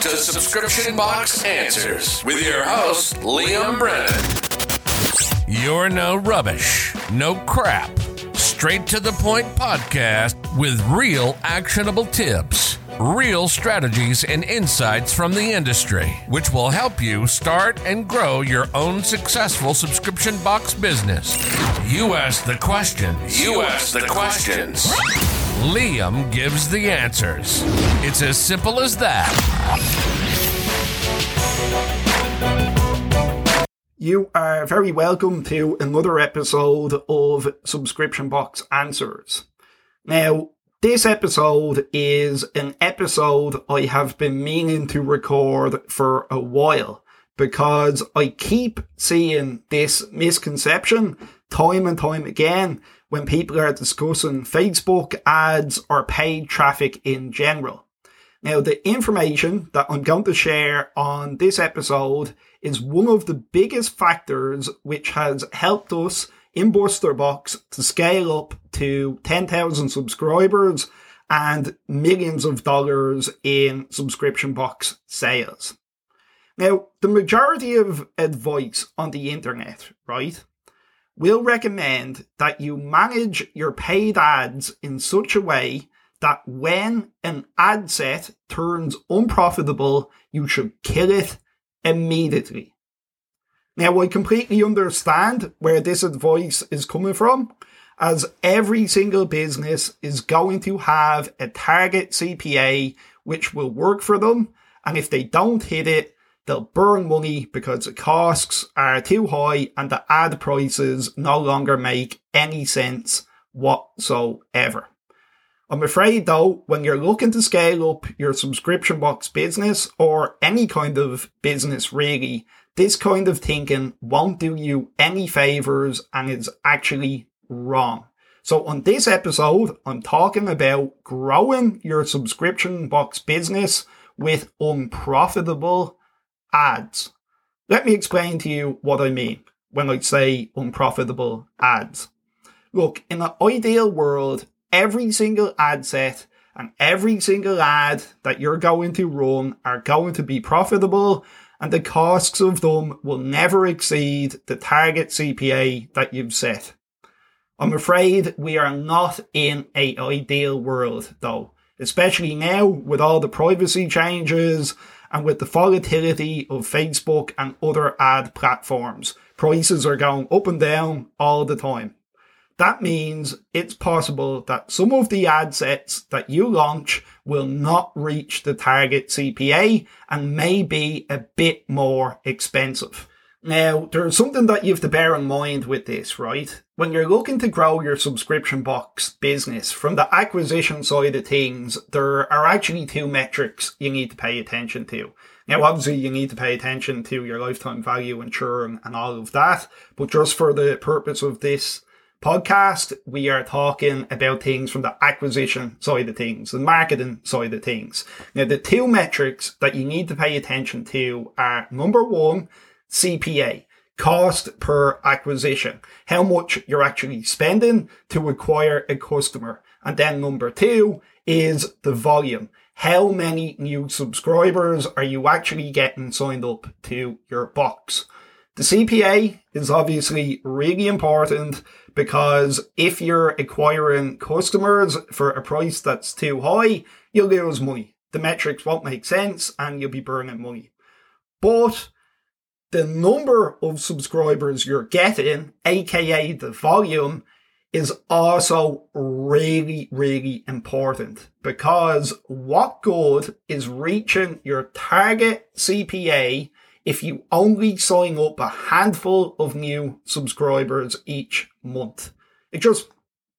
to Subscription Box Answers with your host, Liam Brennan. Your no rubbish, no crap. Straight to the point podcast with real actionable tips, real strategies, and insights from the industry, which will help you start and grow your own successful subscription box business. You ask the questions. You ask the questions. Liam gives the answers. It's as simple as that. You are very welcome to another episode of Subscription Box Answers. Now, this episode is an episode I have been meaning to record for a while because I keep seeing this misconception time and time again when people are discussing Facebook ads or paid traffic in general. Now, the information that I'm going to share on this episode is one of the biggest factors which has helped us in Busterbox to scale up to 10,000 subscribers and millions of dollars in subscription box sales. Now, the majority of advice on the internet, right, will recommend that you manage your paid ads in such a way that when an ad set turns unprofitable, you should kill it immediately. Now, I completely understand where this advice is coming from, as every single business is going to have a target CPA which will work for them, and if they don't hit it, they'll burn money because the costs are too high and the ad prices no longer make any sense whatsoever. I'm afraid though, when you're looking to scale up your subscription box business or any kind of business really, this kind of thinking won't do you any favors and is actually wrong. So on this episode, I'm talking about growing your subscription box business with unprofitable ads. Let me explain to you what I mean when I say unprofitable ads. Look, in an ideal world, every single ad set and every single ad that you're going to run are going to be profitable and the costs of them will never exceed the target CPA that you've set. I'm afraid we are not in a ideal world though, especially now with all the privacy changes and with the volatility of Facebook and other ad platforms. Prices are going up and down all the time. That means it's possible that some of the ad sets that you launch will not reach the target CPA and may be a bit more expensive. Now, there's something that you have to bear in mind with this, right? When you're looking to grow your subscription box business, from the acquisition side of things, there are actually two metrics you need to pay attention to. Now, obviously, you need to pay attention to your lifetime value and churn and all of that, but just for the purpose of this podcast, we are talking about things from the acquisition side of things, the marketing side of things. Now, the two metrics that you need to pay attention to are number one, CPA. Cost per acquisition. How much you're actually spending to acquire a customer. And then number two is the volume. How many new subscribers are you actually getting signed up to your box? The CPA is obviously really important because if you're acquiring customers for a price that's too high, you'll lose money. The metrics won't make sense and you'll be burning money. But the number of subscribers you're getting, aka the volume, is also really, really important because what good is reaching your target CPA if you only sign up a handful of new subscribers each month? It just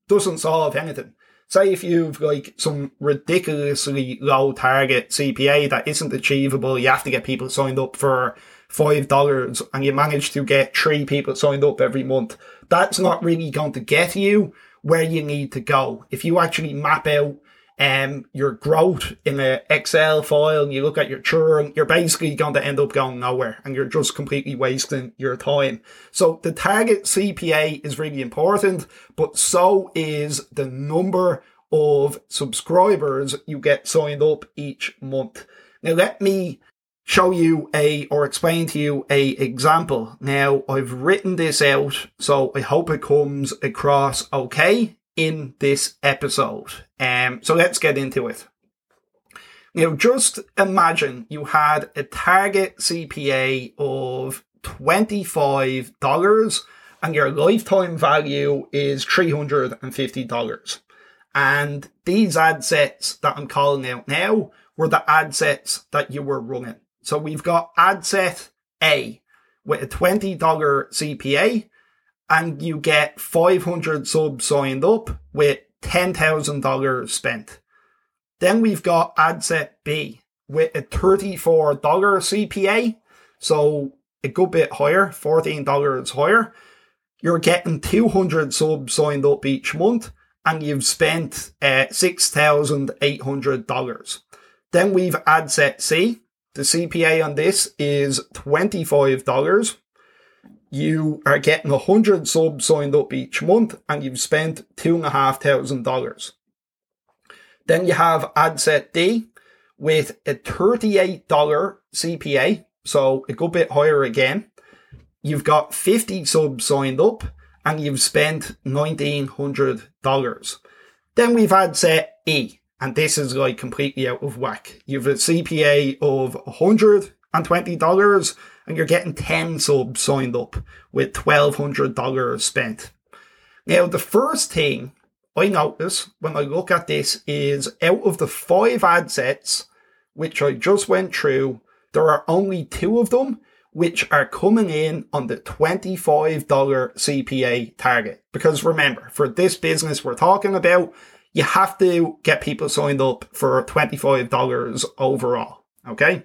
doesn't solve anything. Say if you've like some ridiculously low target CPA that isn't achievable, you have to get people signed up for five dollars and you manage to get three people signed up every month. That's not really going to get you where you need to go. If you actually map out um, your growth in an Excel file and you look at your churn, you're basically going to end up going nowhere and you're just completely wasting your time. So the target CPA is really important, but so is the number of subscribers you get signed up each month. Now let me show you a or explain to you a example. Now I've written this out, so I hope it comes across okay in this episode. Um, so let's get into it. Now just imagine you had a target CPA of $25 and your lifetime value is $350. And these ad sets that I'm calling out now were the ad sets that you were running. So we've got ad set A with a $20 CPA and you get 500 subs signed up with $10,000 spent. Then we've got ad set B with a $34 CPA. So a good bit higher, $14 higher. You're getting 200 subs signed up each month and you've spent uh, $6,800. Then we've ad set C. The CPA on this is $25. You are getting 100 subs signed up each month and you've spent $2,500. Then you have ad set D with a $38 CPA. So a good bit higher again. You've got 50 subs signed up and you've spent $1,900. Then we've had set E, and this is like completely out of whack. You've a CPA of $120 and you're getting 10 subs signed up with $1,200 spent. Now, the first thing I notice when I look at this is out of the five ad sets, which I just went through, there are only two of them which are coming in on the $25 CPA target. Because remember, for this business we're talking about, you have to get people signed up for $25 overall. Okay.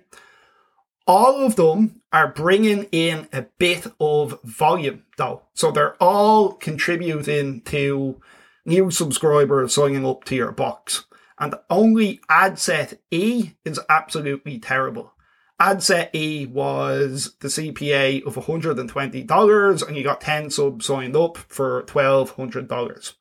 All of them are bringing in a bit of volume though. So they're all contributing to new subscribers signing up to your box. And only ad set E is absolutely terrible. AdSet E was the CPA of $120 and you got 10 subs signed up for $1,200.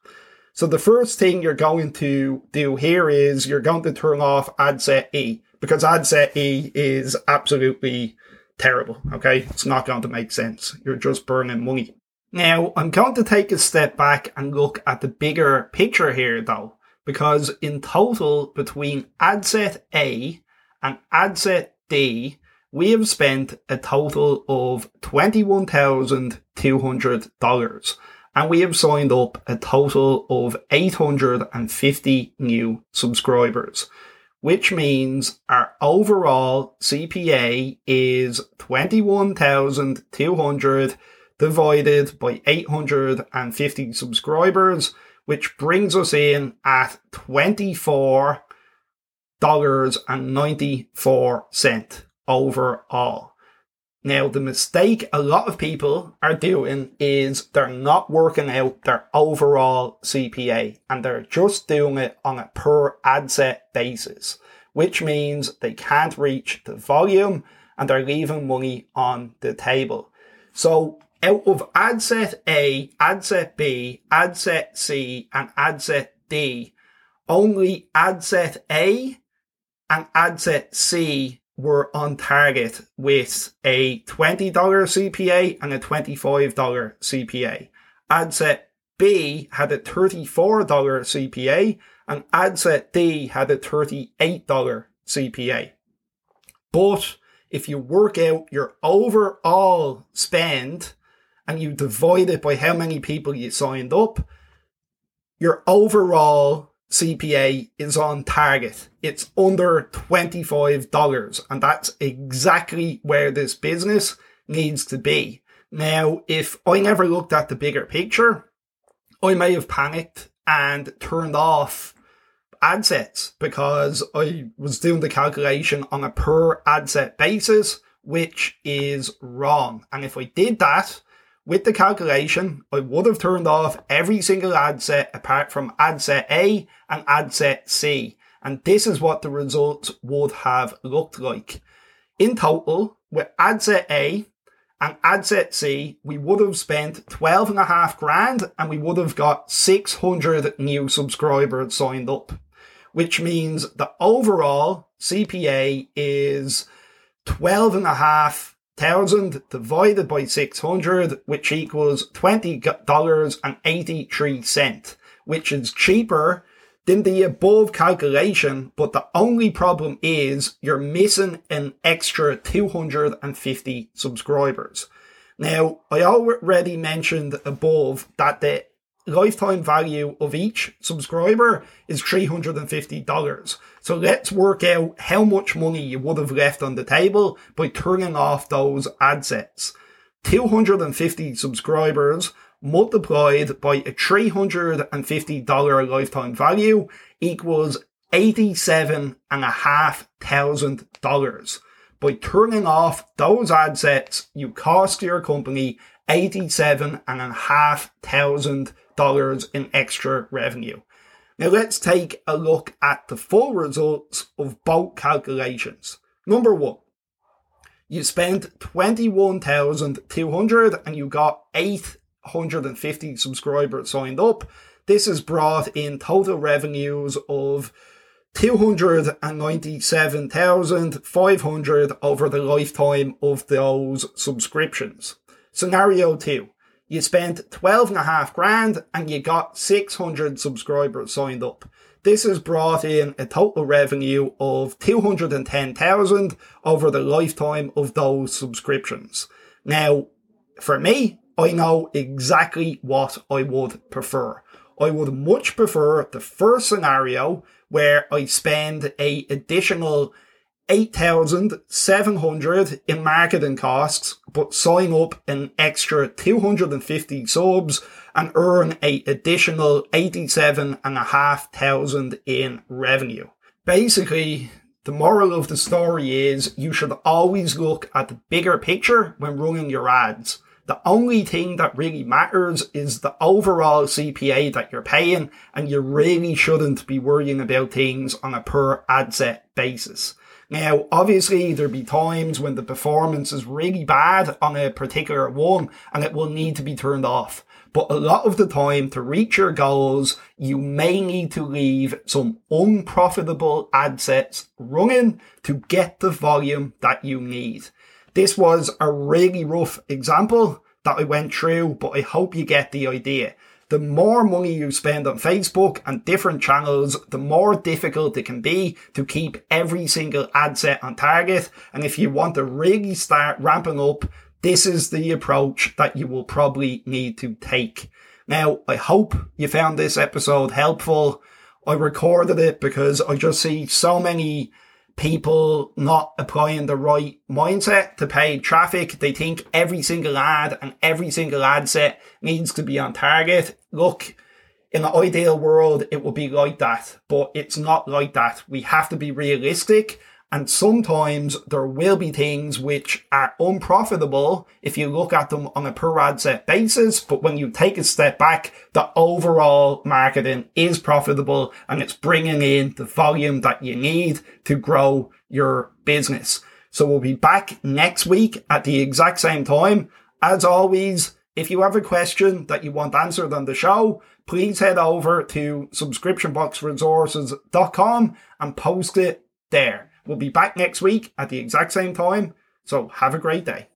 So the first thing you're going to do here is you're going to turn off ad set E because ad set E is absolutely terrible. Okay. It's not going to make sense. You're just burning money. Now I'm going to take a step back and look at the bigger picture here though, because in total between ad set A and ad set D, we have spent a total of $21,200 and we have signed up a total of 850 new subscribers, which means our overall CPA is 21,200 divided by 850 subscribers, which brings us in at 24 dollars and 94 cent overall. Now, the mistake a lot of people are doing is they're not working out their overall CPA and they're just doing it on a per ad set basis, which means they can't reach the volume and they're leaving money on the table. So out of ad set A, ad set B, ad set C, and ad set D, only ad set A and ad set C were on target with a $20 CPA and a $25 CPA. Ad set B had a $34 CPA and ad set D had a $38 CPA. But if you work out your overall spend and you divide it by how many people you signed up, your overall CPA is on target. It's under $25 and that's exactly where this business needs to be. Now, if I never looked at the bigger picture, I may have panicked and turned off ad sets because I was doing the calculation on a per ad set basis, which is wrong. And if I did that, with the calculation, I would have turned off every single ad set apart from ad set A and ad set C. And this is what the results would have looked like. In total, with ad set A and ad set C, we would have spent 12 and a half grand and we would have got 600 new subscribers signed up. which means the overall CPA is twelve and a half thousand divided by 600, which equals $20.83, which is cheaper than the above calculation, but the only problem is you're missing an extra 250 subscribers. Now, I already mentioned above that the lifetime value of each subscriber is $350. So let's work out how much money you would have left on the table by turning off those ad sets. 250 subscribers multiplied by a $350 lifetime value equals $87,500. By turning off those ad sets, you cost your company $87,500 in extra revenue. Now let's take a look at the full results of both calculations. Number one, you spent 21,200 and you got 850 subscribers signed up. This has brought in total revenues of 297,500 over the lifetime of those subscriptions. Scenario 2. You spent 12 and a half grand and you got 600 subscribers signed up. This has brought in a total revenue of 210,000 over the lifetime of those subscriptions. Now, for me, I know exactly what I would prefer. I would much prefer the first scenario where I spend a additional 8,700 in marketing costs, but sign up an extra 250 subs and earn a additional 87,500 in revenue. Basically, the moral of the story is you should always look at the bigger picture when running your ads. The only thing that really matters is the overall CPA that you're paying, and you really shouldn't be worrying about things on a per ad set basis. Now, obviously, there'll be times when the performance is really bad on a particular one and it will need to be turned off. But a lot of the time, to reach your goals, you may need to leave some unprofitable ad sets running to get the volume that you need. This was a really rough example that I went through, but I hope you get the idea. The more money you spend on Facebook and different channels, the more difficult it can be to keep every single ad set on target. And if you want to really start ramping up, this is the approach that you will probably need to take. Now, I hope you found this episode helpful. I recorded it because I just see so many people not applying the right mindset to paid traffic. They think every single ad and every single ad set needs to be on target. Look, in the ideal world, it would be like that, but it's not like that. We have to be realistic and sometimes there will be things which are unprofitable if you look at them on a per ad set basis. But when you take a step back, the overall marketing is profitable and it's bringing in the volume that you need to grow your business. So we'll be back next week at the exact same time. As always, if you have a question that you want answered on the show, please head over to subscriptionboxresources.com and post it there. We'll be back next week at the exact same time. So have a great day.